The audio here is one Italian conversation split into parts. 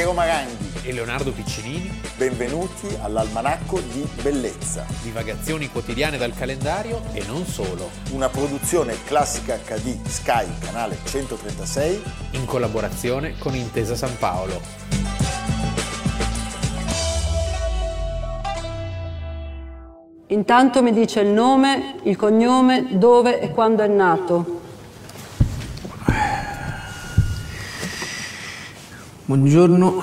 Piero Maranghi e Leonardo Piccinini. Benvenuti all'Almanacco di Bellezza. Divagazioni quotidiane dal calendario e non solo. Una produzione classica HD Sky, canale 136. In collaborazione con Intesa San Paolo. Intanto mi dice il nome, il cognome, dove e quando è nato. Buongiorno,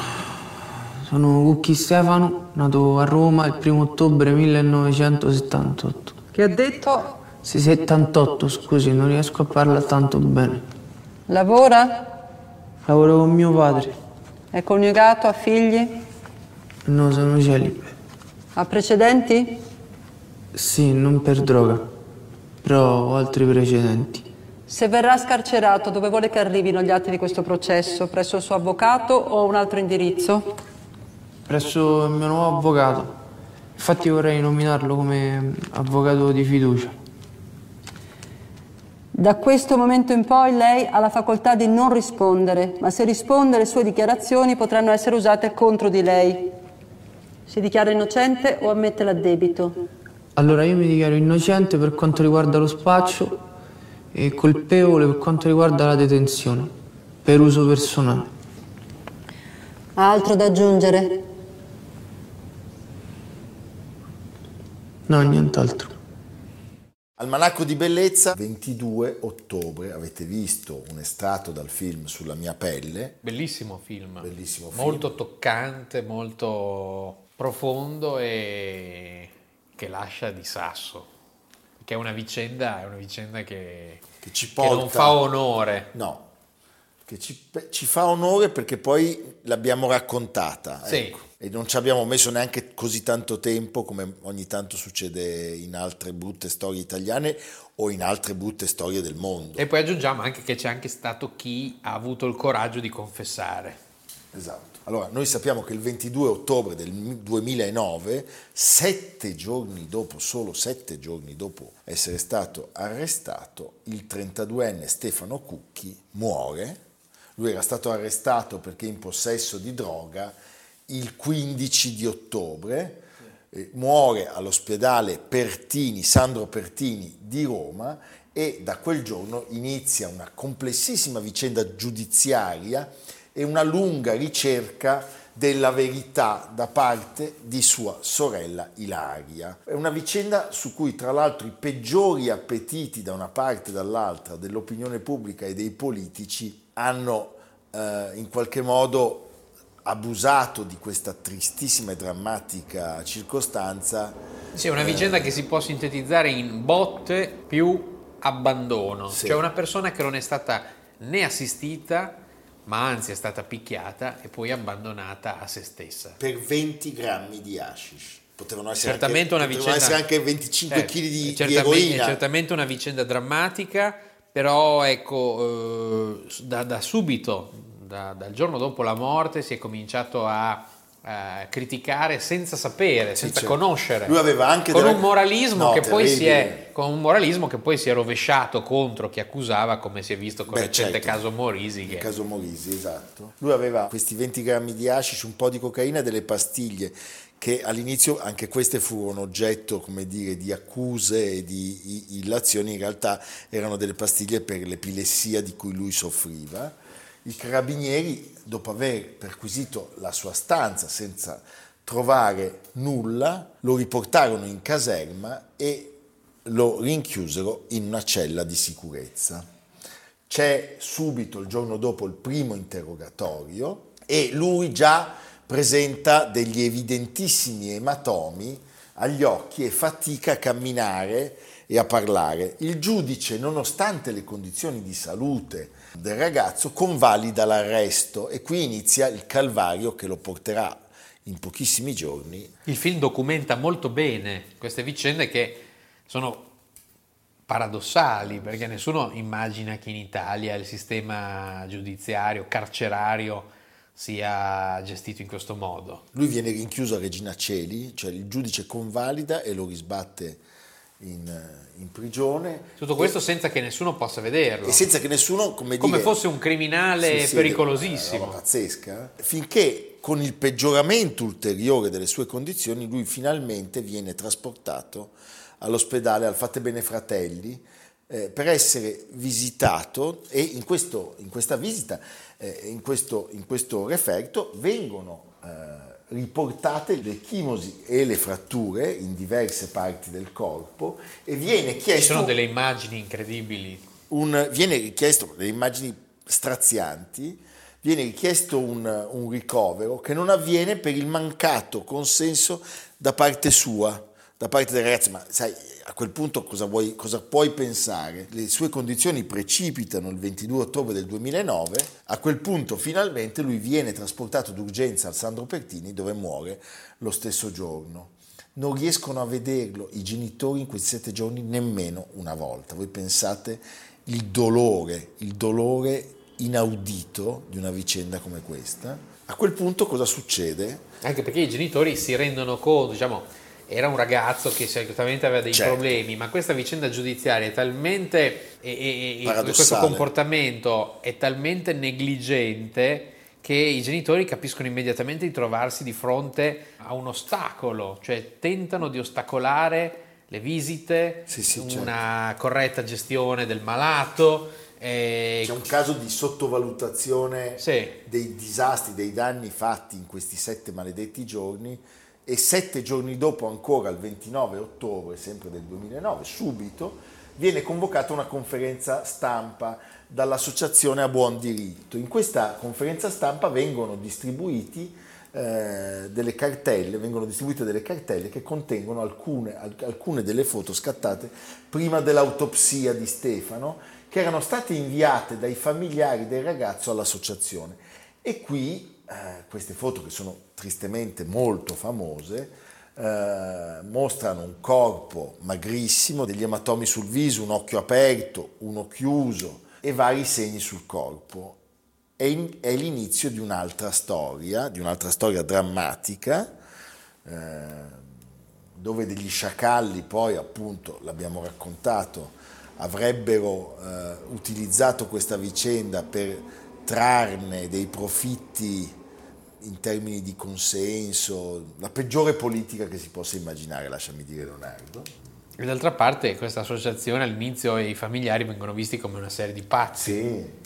sono Cucchi Stefano, nato a Roma il 1 ottobre 1978. Che ha detto? Sì, 78, scusi, non riesco a parlare tanto bene. Lavora? Lavoro con mio padre. È coniugato, ha figli? No, sono celibe. Ha precedenti? Sì, non per droga, però ho altri precedenti. Se verrà scarcerato, dove vuole che arrivino gli atti di questo processo? Presso il suo avvocato o un altro indirizzo? Presso il mio nuovo avvocato. Infatti vorrei nominarlo come avvocato di fiducia. Da questo momento in poi lei ha la facoltà di non rispondere, ma se risponde le sue dichiarazioni potranno essere usate contro di lei. Si dichiara innocente o ammette l'addebito? Allora io mi dichiaro innocente per quanto riguarda lo spaccio e colpevole per quanto riguarda la detenzione, per uso personale. Ha altro da aggiungere? No, nient'altro. Almanacco di bellezza, 22 ottobre, avete visto un estratto dal film Sulla mia pelle. Bellissimo film. Bellissimo film. Molto toccante, molto profondo e che lascia di sasso. Che è una vicenda, è una vicenda che, Che ci che porta... non fa onore. No, che ci, ci fa onore perché poi l'abbiamo raccontata. Sì. ecco. E non ci abbiamo messo neanche così tanto tempo come ogni tanto succede in altre brutte storie italiane o in altre brutte storie del mondo. E poi aggiungiamo anche che c'è anche stato chi ha avuto il coraggio di confessare. Esatto. Allora, noi sappiamo che il 22 ottobre del 2009, sette giorni dopo, solo sette giorni dopo essere stato arrestato, il 32enne Stefano Cucchi muore. Lui era stato arrestato perché in possesso di droga il 15 di ottobre, eh, muore all'ospedale Pertini, Sandro Pertini di Roma e da quel giorno inizia una complessissima vicenda giudiziaria e una lunga ricerca della verità da parte di sua sorella Ilaria. È una vicenda su cui tra l'altro i peggiori appetiti da una parte e dall'altra dell'opinione pubblica e dei politici hanno eh, in qualche modo abusato di questa tristissima e drammatica circostanza. Sì, è una vicenda che si può sintetizzare in botte più abbandono. Sì. Cioè una persona che non è stata né assistita, ma anzi è stata picchiata e poi abbandonata a se stessa. Per 20 grammi di hashish. Potevano essere, Certamente anche, una potevano vicenda... essere anche 25 Eh, kg di, di certamente, eroina. Certamente una vicenda drammatica, però ecco, eh, da, da subito, da- dal giorno dopo la morte, si è cominciato a, a criticare senza sapere, senza certo. conoscere. Lui aveva anche con della- un moralismo No, che poi si è con un moralismo che poi si è rovesciato contro chi accusava, come si è visto con il Beh, recente certo. caso Morisi. Il Che... caso Morisi, esatto. Lui aveva questi 20 grammi di hashish, un po' di cocaina e delle pastiglie che all'inizio anche queste furono oggetto, come dire, di accuse e di illazioni, in realtà erano delle pastiglie per l'epilessia di cui lui soffriva. I carabinieri, dopo aver perquisito la sua stanza senza trovare nulla, lo riportarono in caserma e lo rinchiusero in una cella di sicurezza. C'è subito il giorno dopo il primo interrogatorio e lui già presenta degli evidentissimi ematomi agli occhi e fatica a camminare e a parlare. Il giudice, nonostante le condizioni di salute del ragazzo, convalida l'arresto e qui inizia il calvario che lo porterà in pochissimi giorni Il film documenta molto bene queste vicende che sono paradossali perché nessuno immagina che in Italia il sistema giudiziario, carcerario sia gestito in questo modo. Lui viene rinchiuso a Regina Celi, cioè il giudice convalida e lo risbatte in, in prigione. Tutto questo e, senza che nessuno possa vederlo. E senza che nessuno, come, come dire, fosse un criminale sì, pericolosissimo. Una pazzesca. Finché con il peggioramento ulteriore delle sue condizioni lui finalmente viene trasportato all'ospedale al Fatte Bene Fratelli eh, per essere visitato e in, questo, in questa visita, eh, in, questo, in, questo, referto, vengono eh, riportate le chimosi e le fratture in diverse parti del corpo e viene chiesto... Ci sono delle immagini incredibili. Un, viene richiesto delle immagini strazianti, viene richiesto un, un ricovero che non avviene per il mancato consenso da parte sua da parte del ragazzo, ma sai, a quel punto cosa, vuoi, cosa, puoi pensare? Le sue condizioni precipitano il 22 ottobre del 2009, a quel punto finalmente lui viene trasportato d'urgenza al Sandro Pertini dove muore lo stesso giorno. Non riescono a vederlo i genitori in questi sette giorni nemmeno una volta. Voi pensate il dolore, il dolore inaudito di una vicenda come questa? A quel punto cosa succede? Anche perché i genitori si rendono conto, diciamo, era un ragazzo che certamente aveva dei certo. problemi, ma questa vicenda giudiziaria è talmente e, e questo comportamento è talmente negligente che i genitori capiscono immediatamente di trovarsi di fronte a un ostacolo, cioè tentano di ostacolare le visite, sì, sì, una certo. corretta gestione del malato. Eh, C'è un caso di sottovalutazione sì. dei disastri, dei danni fatti in questi sette maledetti giorni e sette giorni dopo, ancora il 29 ottobre, sempre del 2009, subito, viene convocata una conferenza stampa dall'associazione A Buon Diritto. In questa conferenza stampa vengono distribuiti eh, delle cartelle, vengono distribuite delle cartelle che contengono alcune, alcune delle foto scattate prima dell'autopsia di Stefano, che erano state inviate dai familiari del ragazzo all'associazione. E qui eh, queste foto che sono tristemente molto famose, eh, mostrano un corpo magrissimo, degli ematomi sul viso, un occhio aperto, uno chiuso e vari segni sul corpo. È, in, è l'inizio di un'altra storia, di un'altra storia drammatica, eh, dove degli sciacalli poi, appunto, l'abbiamo raccontato, avrebbero eh, utilizzato questa vicenda per trarne dei profitti in termini di consenso, la peggiore politica che si possa immaginare, lasciami dire Leonardo. E d'altra parte questa associazione all'inizio i familiari vengono visti come una serie di pazzi. Sì.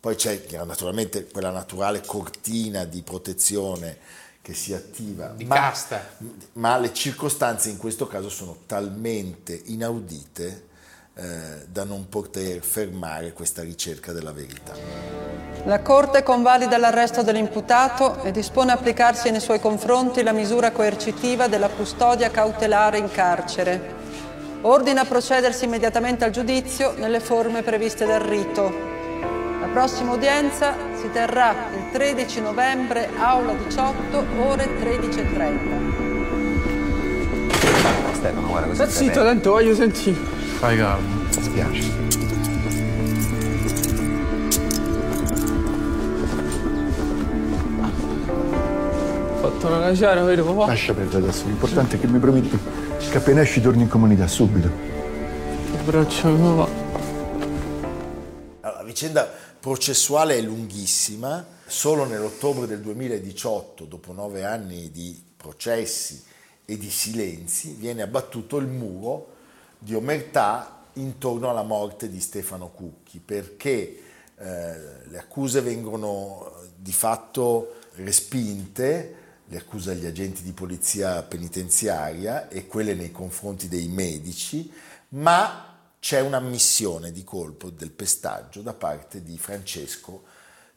Poi c'è naturalmente quella naturale cortina di protezione che si attiva. Di ma, casta. Ma le circostanze in questo caso sono talmente inaudite eh, da non poter fermare questa ricerca della verità. La Corte convalida l'arresto dell'imputato e dispone a applicarsi nei suoi confronti la misura coercitiva della custodia cautelare in carcere. Ordina a procedersi immediatamente al giudizio nelle forme previste dal rito. La prossima udienza si terrà il 13 novembre, aula 18, ore 13.30. Stefano, guarda così. Sta zitto, tanto voglio sentire. Fai calmo. Mi spiace. Ho fatto una caciara, vero papà? Lascia perdere adesso, l'importante è che mi prometti che appena esci torni in comunità, subito. Abbraccio papà. la vicenda processuale è lunghissima, solo nell'ottobre del 2018, dopo nove anni di processi e di silenzi, viene abbattuto il muro di omertà intorno alla morte di Stefano Cucchi, perché eh, le accuse vengono di fatto respinte, le accuse agli agenti di polizia penitenziaria e quelle nei confronti dei medici, ma c'è un'ammissione di colpo del pestaggio da parte di Francesco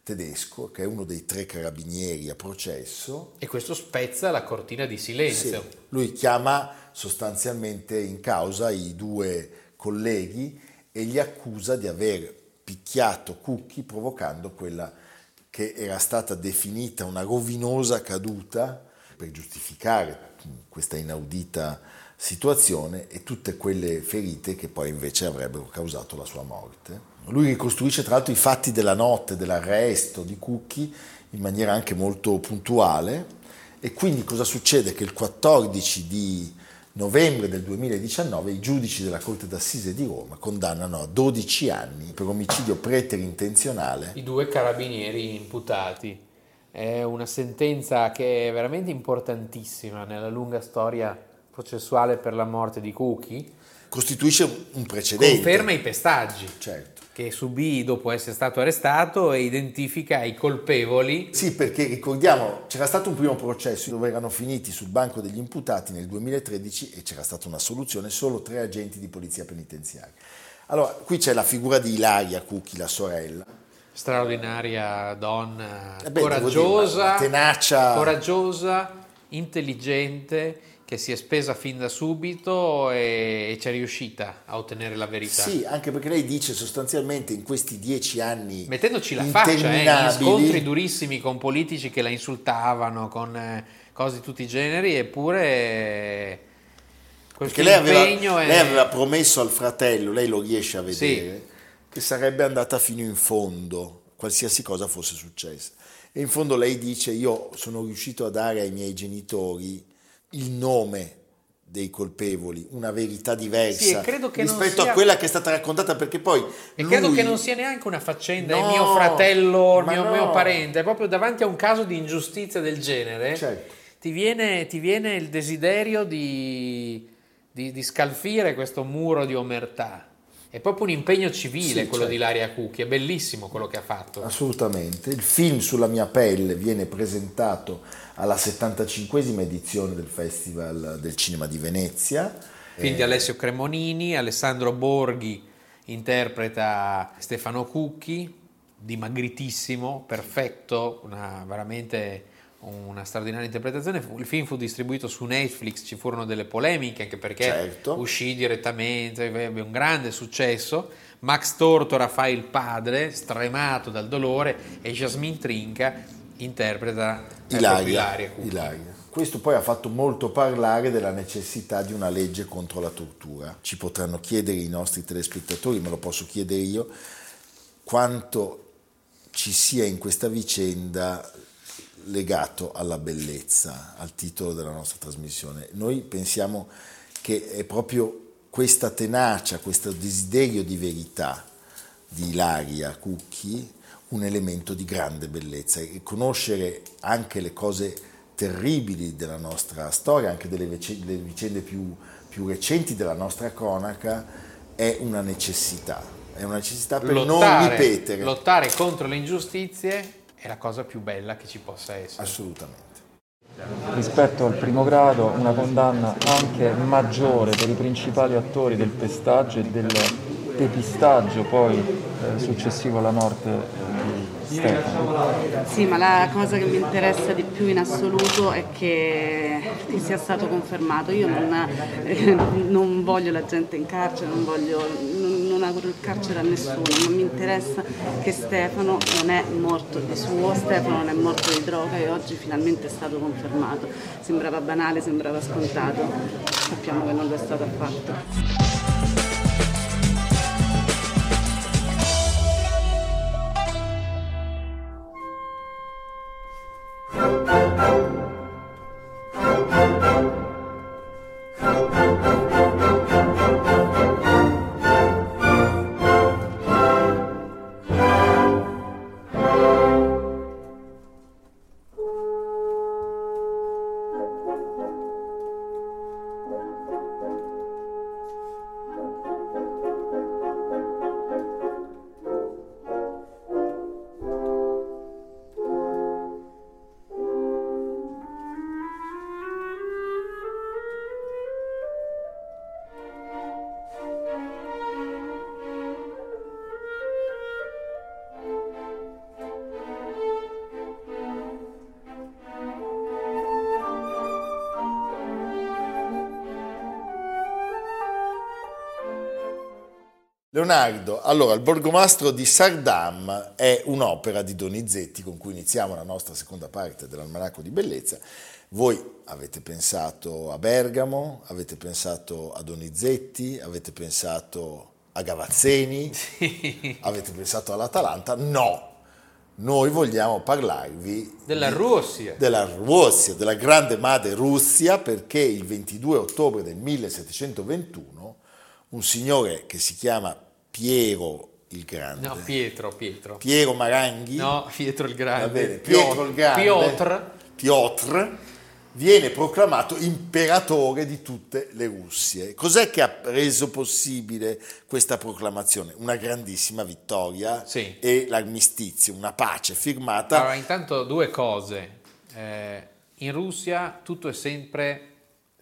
Tedesco, che è uno dei tre carabinieri a processo. E questo spezza la cortina di silenzio. Sì, lui chiama sostanzialmente in causa i due colleghi e li accusa di aver picchiato Cucchi provocando quella che era stata definita una rovinosa caduta per giustificare questa inaudita situazione e tutte quelle ferite che poi invece avrebbero causato la sua morte. Lui ricostruisce tra l'altro i fatti della notte dell'arresto di Cucchi in maniera anche molto puntuale e quindi cosa succede? Che il 14 di novembre del 2019 i giudici della Corte d'Assise di Roma condannano a 12 anni per omicidio preterintenzionale i due carabinieri imputati. È una sentenza che è veramente importantissima nella lunga storia processuale per la morte di Cucchi. costituisce un precedente. Conferma i pestaggi Certo. Che subì dopo essere stato arrestato e identifica i colpevoli. Sì, perché ricordiamo, c'era stato un primo processo dove erano finiti sul banco degli imputati nel 2013 e c'era stata una soluzione, solo tre agenti di polizia penitenziaria. Allora, qui c'è la figura di Ilaria Cucchi, la sorella, Straordinaria donna, Eh beh, coraggiosa, dire, tenacia- coraggiosa, intelligente, che si è spesa fin da subito e, e ci è riuscita a ottenere la verità. Sì, anche perché lei dice sostanzialmente in questi dieci anni Mettendoci la faccia, eh, in scontri durissimi con politici che la insultavano, con eh, cose di tutti i generi, eppure eh, Perché lei aveva, è... lei aveva promesso al fratello, lei lo riesce a vedere, che sarebbe andata fino in fondo, qualsiasi cosa fosse successa. E in fondo lei dice, io sono riuscito a dare ai miei genitori il nome dei colpevoli, una verità diversa Sì, credo rispetto sia- a quella che è stata raccontata, perché poi... E credo lui- che non sia neanche una faccenda, No, mio fratello, mio, no. mio parente, è proprio davanti a un caso di ingiustizia del genere, Certo. ti, viene, ti viene il desiderio di, di- di scalfire questo muro di omertà. È proprio un impegno civile Sì, quello di certo. Laria Cucchi, è bellissimo quello che ha fatto. Assolutamente. Il film Sulla mia pelle viene presentato alla 75esima edizione del Festival del Cinema di Venezia. Film di Alessio Cremonini, Alessandro Borghi interpreta Stefano Cucchi, dimagritissimo, perfetto, una, veramente una straordinaria interpretazione. Il film fu distribuito su Netflix, ci furono delle polemiche anche perché Certo. uscì direttamente, ebbe un grande successo. Max Tortora fa il padre, stremato dal dolore, e Jasmine Trinca interpreta Ilaria. Ilaria. Questo poi ha fatto molto parlare della necessità di una legge contro la tortura. Ci potranno chiedere i nostri telespettatori, me lo posso chiedere io, quanto ci sia in questa vicenda legato alla bellezza, al titolo della nostra trasmissione. Noi pensiamo che è proprio questa tenacia, questo desiderio di verità di Ilaria Cucchi un elemento di grande bellezza e conoscere anche le cose terribili della nostra storia, anche delle vicende più, più recenti della nostra cronaca, è una necessità, è una necessità per non lottare, ripetere. lottare contro le ingiustizie è la cosa più bella che ci possa essere. Assolutamente. rispetto al primo grado una condanna anche maggiore per i principali attori del pestaggio e del depistaggio poi eh, successivo alla morte eh, di Stefano. Sì, ma la cosa che mi interessa di più in assoluto è che, che sia stato confermato. Io non, eh, non voglio la gente in carcere, non, voglio, non, non auguro il carcere a nessuno, ma mi interessa che Stefano non è morto di suo, Stefano non è morto di droga e oggi finalmente è stato confermato. Sembrava banale, sembrava scontato, sappiamo che non lo è stato affatto. Leonardo, allora il Borgomastro di Sardam è un'opera di Donizetti con cui iniziamo la nostra seconda parte dell'Almanacco di Bellezza. Voi avete pensato a Bergamo, avete pensato a Donizetti, avete pensato a Gavazzeni, avete pensato all'Atalanta? No, noi vogliamo parlarvi Della di- Russia. della Russia, della grande madre Russia, perché il 22 ottobre del 1721 un signore che si chiama Piero il Grande, No, Pietro, Pietro. Piero Maranghi, No, Pietro il va Grande. bene, Pietro il Grande, Piotr. Piotr, viene proclamato imperatore di tutte le Russie. Cos'è che ha reso possibile questa proclamazione? Una grandissima vittoria Sì. e l'armistizio, una pace firmata. Allora, intanto due cose. Eh, in Russia tutto è sempre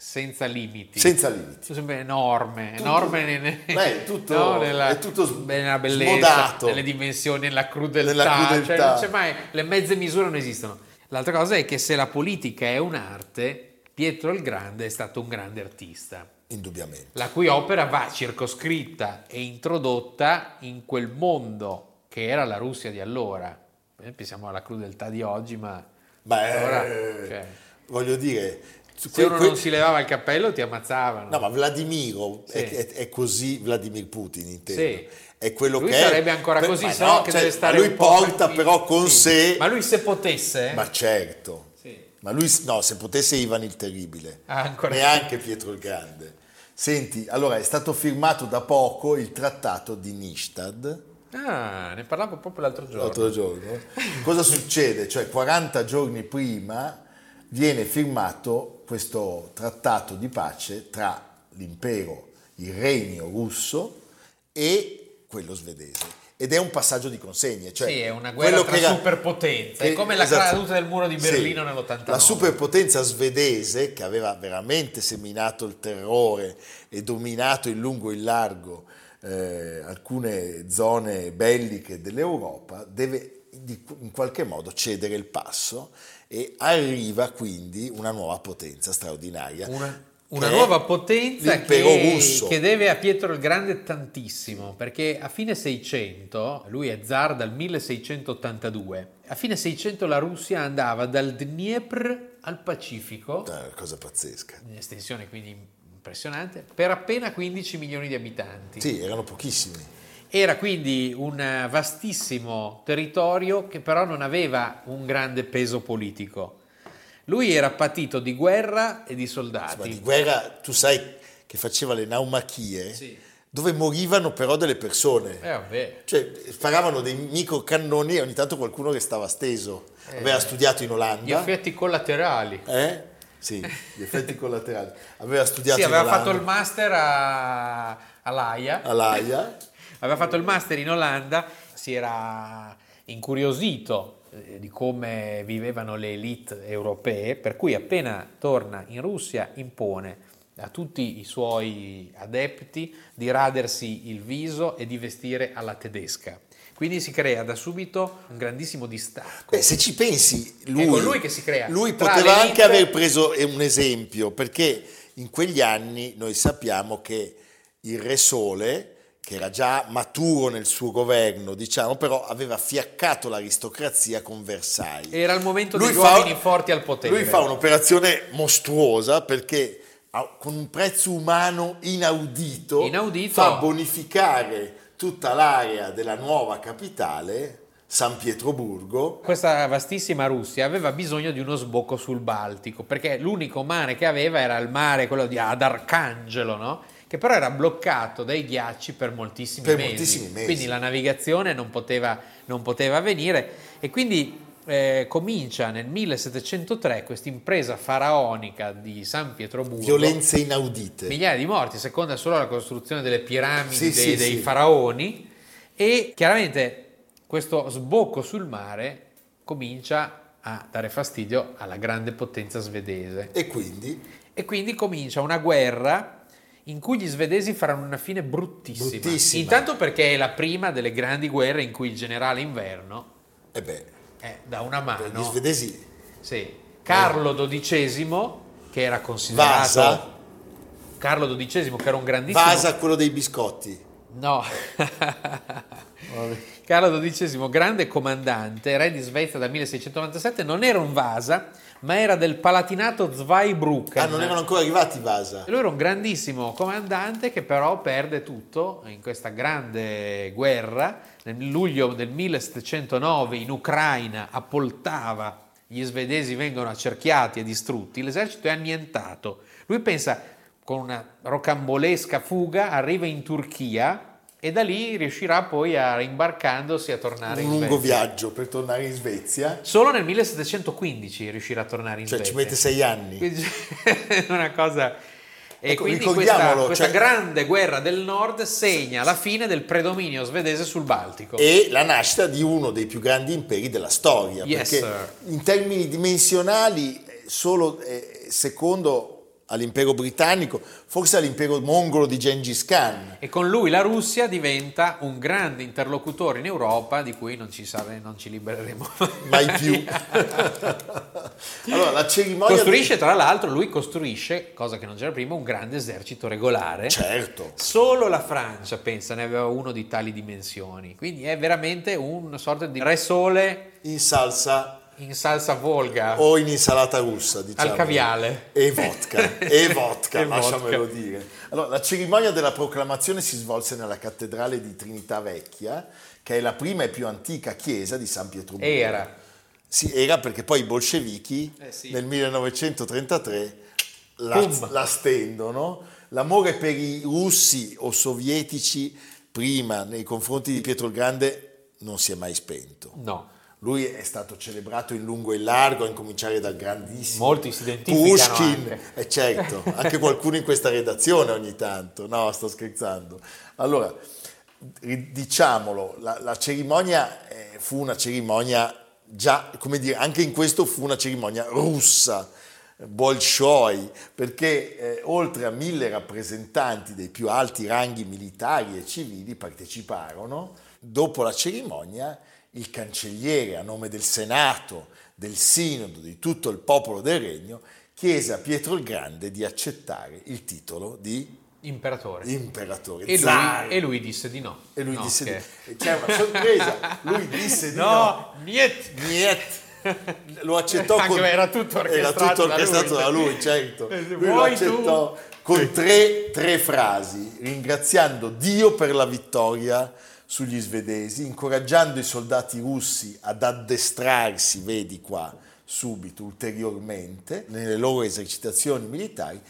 senza limiti. Senza limiti. Tutto sempre enorme, enorme nelle- Beh, tutto- no, nella, è tutto nella bellezza, smodato. nelle dimensioni, nella crudeltà, Nella crudeltà. Cioè, non c'è mai, le mezze misure non esistono. L'altra cosa è che se la politica è un'arte, Pietro il Grande è stato un grande artista, Indubbiamente. la cui opera va circoscritta e introdotta in quel mondo che era la Russia di allora. Eh, Pensiamo alla crudeltà di oggi, ma Beh, allora, eh, cioè, voglio dire, se que- uno que- non si levava il cappello ti ammazzavano. No, ma Vladimiro Sì. è, è- è così Vladimir Putin, intendo. Sì. È quello lui che è. sarebbe ancora Per- così, ma se no, che cioè, deve stare lui porta per- però con Sì. sé Ma lui se potesse, Ma certo. Ma lui, no, se potesse Ivan il Terribile. Ah, ancora Neanche Pietro il Grande. Senti, allora è stato firmato da poco il trattato di Nistad, Ah, ne parlavo proprio l'altro giorno. l'altro giorno. Cosa succede? Cioè 40 giorni prima viene firmato questo trattato di pace tra l'impero, il regno russo e quello svedese. Ed è un passaggio di consegne. Cioè Sì, è una guerra tra era- superpotenze, è che- come la esatto. caduta del muro di Berlino nell'89. La superpotenza svedese, che aveva veramente seminato il terrore e dominato in lungo e in largo eh, alcune zone belliche dell'Europa, deve di- in qualche modo cedere il passo e arriva quindi una nuova potenza straordinaria. Una, una nuova potenza che, che deve a Pietro il Grande tantissimo, perché a fine 600, lui è zar dal 1682, a fine 600 la Russia andava dal Dniepr al Pacifico, Una cosa pazzesca. in estensione quindi impressionante, per appena 15 milioni di abitanti. Sì, erano pochissimi. Era quindi un vastissimo territorio che però non aveva un grande peso politico. Lui era patito di guerra e di Ma soldati. di guerra, tu sai che faceva le naumachie, Sì. dove morivano però delle persone. Eh, vabbè. Cioè, sparavano dei microcannoni e ogni tanto qualcuno restava steso. Aveva studiato in Gli Olanda. effetti collaterali. Eh? Sì, gli effetti collaterali. Aveva studiato Sì, in aveva Olanda. fatto il master a, all'AIA, all'AIA. Aveva fatto il master in Olanda, si era incuriosito eh, di come vivevano le elite europee, per cui appena torna in Russia impone a tutti i suoi adepti di radersi il viso e di vestire alla tedesca. Quindi si crea da subito un grandissimo distacco. Beh, se ci pensi, lui, lui che si crea. lui poteva l'elite- anche aver preso un esempio, perché in quegli anni noi sappiamo che il Re Sole, che era già maturo nel suo governo, diciamo, però aveva fiaccato l'aristocrazia con Versailles. Era il momento Lui degli fa- uomini forti al potere. Lui fa un'operazione mostruosa perché con un prezzo umano inaudito, Inaudito. fa bonificare tutta l'area della nuova capitale, San Pietroburgo, Questa vastissima Russia aveva bisogno di uno sbocco sul Baltico, perché l'unico mare che aveva era il mare, quello di ad Arcangelo, no? Che però era bloccato dai ghiacci per moltissimi, Per mesi. moltissimi mesi. Quindi la navigazione non poteva, non poteva avvenire e quindi eh, comincia nel 1703 questa impresa faraonica di San Pietroburgo. violenze inaudite. migliaia di morti, seconda solo la costruzione delle piramidi Sì, dei, sì, dei sì. faraoni e chiaramente questo sbocco sul mare comincia a dare fastidio alla grande potenza svedese E quindi e quindi comincia una guerra in cui gli svedesi faranno una fine bruttissima. Bruttissima. Intanto perché è la prima delle grandi guerre in cui il generale inverno eh beh, è da una mano gli svedesi sì. Carlo XII, che era considerato Vasa, Carlo XII, che era un grandissimo Vasa quello dei biscotti. No, Carlo XII, grande comandante, re di Svezia dal 1697, non era un Vasa, ma era del Palatinato Zweibrücken. Ah, non erano ancora arrivati i Vasa. E lui era un grandissimo comandante che però perde tutto in questa grande guerra. Nel luglio del 1709 in Ucraina, a Poltava, gli svedesi vengono accerchiati e distrutti, l'esercito è annientato. Lui pensa con una rocambolesca fuga, arriva in Turchia e da lì riuscirà poi a imbarcandosi a tornare Un in lungo Svezia. viaggio per tornare in Svezia. Solo nel 1715 riuscirà a tornare in Cioè ci Svezia. mette sei anni. Quindi è una cosa... E Ecco, quindi questa, questa cioè- grande guerra del nord segna la fine del predominio svedese sul Baltico. e la nascita di uno dei più grandi imperi della storia. Yes, perché sir. in termini dimensionali, solo eh, secondo all'impero britannico, forse all'impero mongolo di Gengis Khan. E con lui la Russia diventa un grande interlocutore in Europa di cui non ci, sare- non ci libereremo Mai più. allora, la cerimonia... Costruisce, tra l'altro, lui costruisce, cosa che non c'era prima, un grande esercito regolare. Certo. Solo la Francia, pensa, ne aveva uno di tali dimensioni. Quindi è veramente una sorta di re sole In salsa in salsa volga. o in insalata russa, diciamo. Al caviale. E vodka, e vodka, E lasciamelo vodka. dire. Allora, la cerimonia della proclamazione si svolse nella cattedrale di Trinità Vecchia, che è la prima e più antica chiesa di San Pietroburgo. Era. Sì, era perché poi i bolscevichi Eh sì. nel 1933 la, la stendono. L'amore per i russi o sovietici prima nei confronti di Pietro il Grande non si è mai spento. No. Lui è stato celebrato in lungo e in largo, a incominciare dal grandissimo Molti si Pushkin, anche. e certo, anche qualcuno in questa redazione ogni tanto. No, sto scherzando. Allora, diciamolo, la, la cerimonia eh, fu una cerimonia già, come dire, anche in questo fu una cerimonia russa, Bolshoi, perché eh, oltre a mille rappresentanti dei più alti ranghi militari e civili parteciparono. Dopo la cerimonia, il cancelliere, a nome del Senato, del Sinodo, di tutto il popolo del regno, chiese a Pietro il Grande di accettare il titolo di Imperatore. imperatore. E lui, e lui disse di no. E lui No, disse che- di C'è una sorpresa, lui disse di no. No, niet. Niet. Lo accettò Anche con, era tutto orchestrato era tutto da orchestrato lui. da lui, certo. Eh, Lui lo accettò con tre, tre frasi, ringraziando Dio per la vittoria sugli svedesi, incoraggiando i soldati russi ad addestrarsi, vedi qua, subito, ulteriormente, nelle loro esercitazioni militari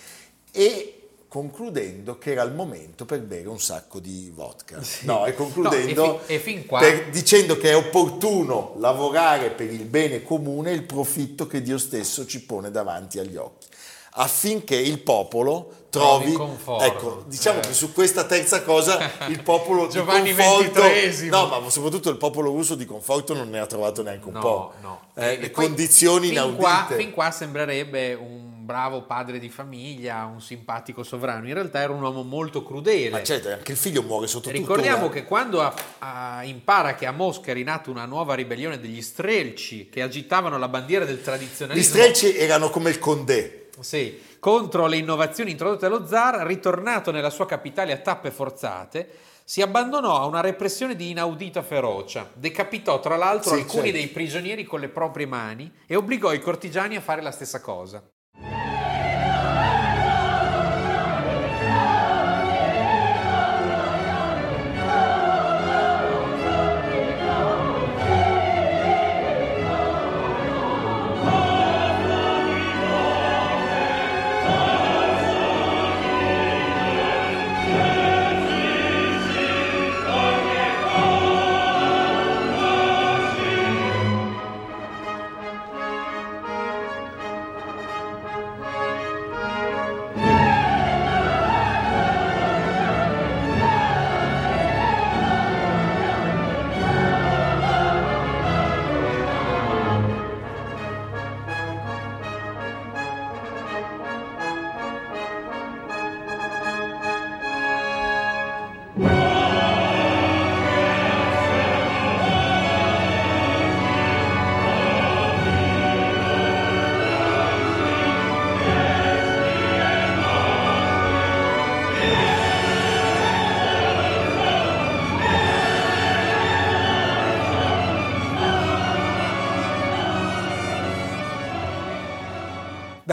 e concludendo che era il momento per bere un sacco di vodka. No, e concludendo No, e fi- e fin qua- per- dicendo che è opportuno lavorare per il bene comune e il profitto che Dio stesso ci pone davanti agli occhi, affinché il popolo trovi, conforto. ecco, diciamo Eh. che su questa terza cosa il popolo Giovanni di conforto, XXIII. no, ma soprattutto il popolo russo di conforto non ne ha trovato neanche un No, po'. no. Eh, le poi condizioni fin inaudite. Qua, fin qua sembrerebbe un bravo padre di famiglia, un simpatico sovrano. In realtà era un uomo molto crudele. Ma certo, anche il figlio muore sotto Ricordiamo tutto. che quando a- a- impara che a Mosca è rinata una nuova ribellione degli strelci che agitavano la bandiera del Gli tradizionalismo strelci erano come il Condé. Sì, contro le innovazioni introdotte dallo zar, ritornato nella sua capitale a tappe forzate, si abbandonò a una repressione di inaudita ferocia, decapitò tra l'altro Sì, alcuni certo. dei prigionieri con le proprie mani e obbligò i cortigiani a fare la stessa cosa.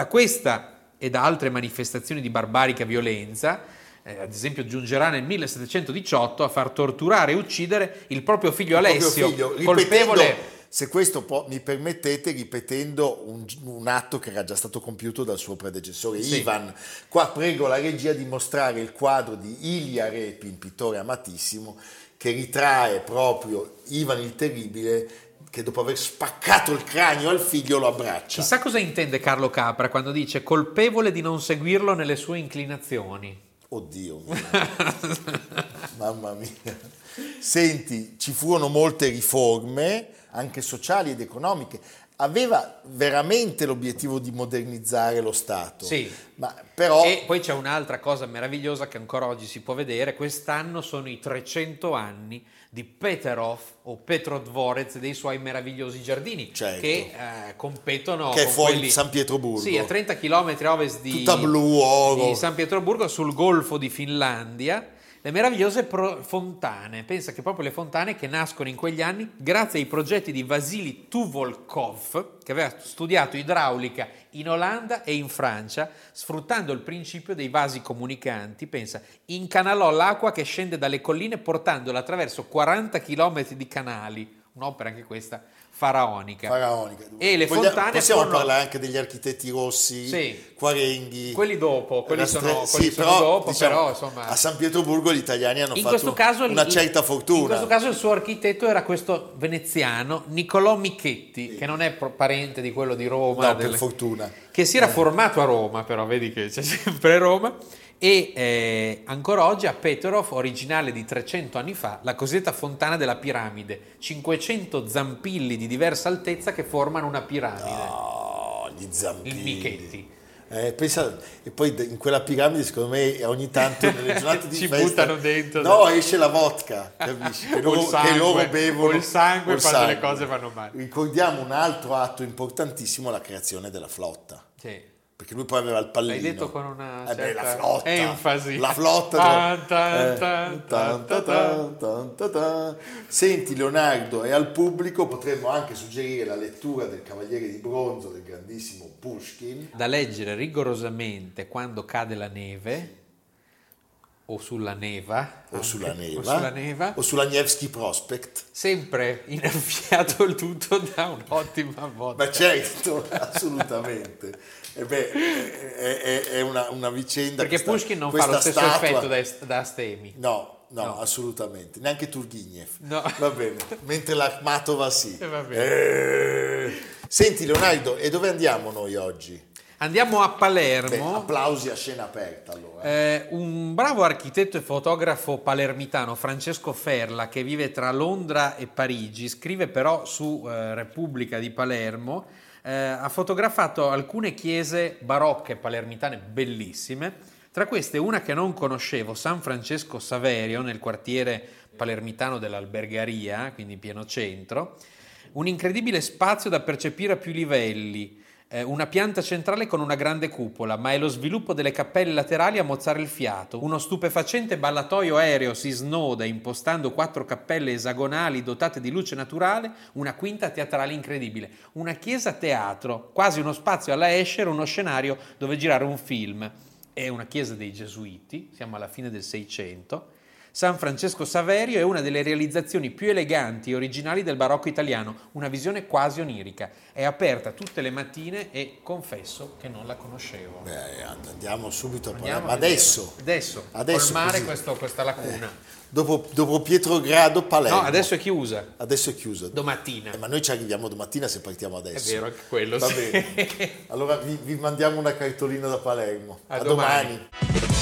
Da questa e da altre manifestazioni di barbarica violenza, eh, ad esempio giungerà nel 1718 a far torturare e uccidere il proprio figlio Il proprio Alessio, figlio, ripetendo- colpevole se questo può- mi permettete, ripetendo un, un atto che era già stato compiuto dal suo predecessore Sì. Ivan. Qua prego la regia di mostrare il quadro di Ilia Repi, un pittore amatissimo, che ritrae proprio Ivan il Terribile che dopo aver spaccato il cranio al figlio lo abbraccia. Chissà cosa intende Carlo Capra quando dice colpevole di non seguirlo nelle sue inclinazioni. Oddio. Mamma mia. Senti, ci furono molte riforme, anche sociali ed economiche. Aveva veramente l'obiettivo di modernizzare lo Stato. Sì. Ma però E poi c'è un'altra cosa meravigliosa che ancora oggi si può vedere, quest'anno sono i 300 anni di Peterov o Petrodvorez dei suoi meravigliosi giardini Certo. che eh, competono Che è con fuori quelli- di San Pietroburgo. Sì, a 30 km a ovest di, Tutta blu, di San Pietroburgo sul golfo di Finlandia. Le meravigliose pro- fontane, pensa che proprio le fontane che nascono in quegli anni grazie ai progetti di Vasily Tuvolkov, che aveva studiato idraulica in Olanda e in Francia, sfruttando il principio dei vasi comunicanti, pensa, incanalò l'acqua che scende dalle colline portandola attraverso 40 km di canali, un'opera anche questa faraonica. faraonica. E le Voglia- fontane Possiamo furono- parlare anche degli architetti rossi, Sì. Quarenghi. Quelli dopo, quelli sono, sì, quelli sono però, dopo, diciamo, però insomma... A San Pietroburgo gli italiani hanno In fatto caso una il- certa fortuna. In questo caso il suo architetto era questo veneziano Niccolò Michetti, che non è parente di quello di Roma, No, per delle- fortuna. Eh. che si era formato a Roma, però vedi che c'è sempre Roma. E eh, ancora oggi a Peterov, originale di 300 anni fa, la cosiddetta fontana della piramide, 500 zampilli di diversa altezza che formano una piramide. Oh, gli zampini. Il Michetti. Eh, pensa- e poi in quella piramide, secondo me, ogni tanto nelle giornate di Ci festa, buttano dentro. No, esce la vodka, capisci? Che loro, che sangue, loro bevono. col sangue col quando le sangue. cose vanno male. Ricordiamo un altro atto importantissimo, la creazione della flotta. Sì. Perché lui poi aveva il pallino. L'hai detto con una Eh beh, la certa flotta. enfasi. La flotta. Senti Leonardo e al pubblico potremmo anche suggerire la lettura del Cavaliere di Bronzo del grandissimo Pushkin. Da leggere rigorosamente quando cade la neve o sulla neva O sulla anche, neva, o sulla neva o sulla Nevsky Prospect. sempre innaffiato il tutto da un'ottima vodka Ma certo, assolutamente. E beh, è, è- è una, una vicenda. perché questa- Pushkin non fa lo stesso statua- effetto da, da Astemi No, no, No. assolutamente. Neanche Turgheniev. No. Va bene. Mentre l'Akhmatova sì. Eh, va. Eh. Senti Leonardo, e dove andiamo noi oggi? andiamo a Beh, Palermo applausi a scena aperta allora. Eh, un bravo architetto e fotografo palermitano, Francesco Ferla, che vive tra Londra e Parigi, scrive però su eh, Repubblica di Palermo, eh, ha fotografato alcune chiese barocche palermitane bellissime, tra queste una che non conoscevo, San Francesco Saverio, nel quartiere palermitano dell'Albergaria, quindi in pieno centro, un incredibile spazio da percepire a più livelli, una pianta centrale con una grande cupola, ma è lo sviluppo delle cappelle laterali a mozzare il fiato. Uno stupefacente ballatoio aereo si snoda impostando quattro cappelle esagonali dotate di luce naturale, una quinta teatrale incredibile, una chiesa teatro, quasi uno spazio alla Escher, uno scenario dove girare un film. È una chiesa dei Gesuiti, siamo alla fine del Seicento. San Francesco Saverio è una delle realizzazioni più eleganti e originali del barocco italiano, una visione quasi onirica. È aperta tutte le mattine e confesso che non la conoscevo. Beh, andiamo subito a Andiamo Palermo. a. Adesso, adesso, Adesso colmare questo- questa lacuna. dopo, dopo Pietrogrado, Palermo. No, adesso è chiusa, Adesso è chiusa. domattina. Eh, ma noi ci arriviamo domattina se partiamo È adesso. vero anche quello. Va sì. bene. Allora vi, vi mandiamo una cartolina da Palermo. A domani.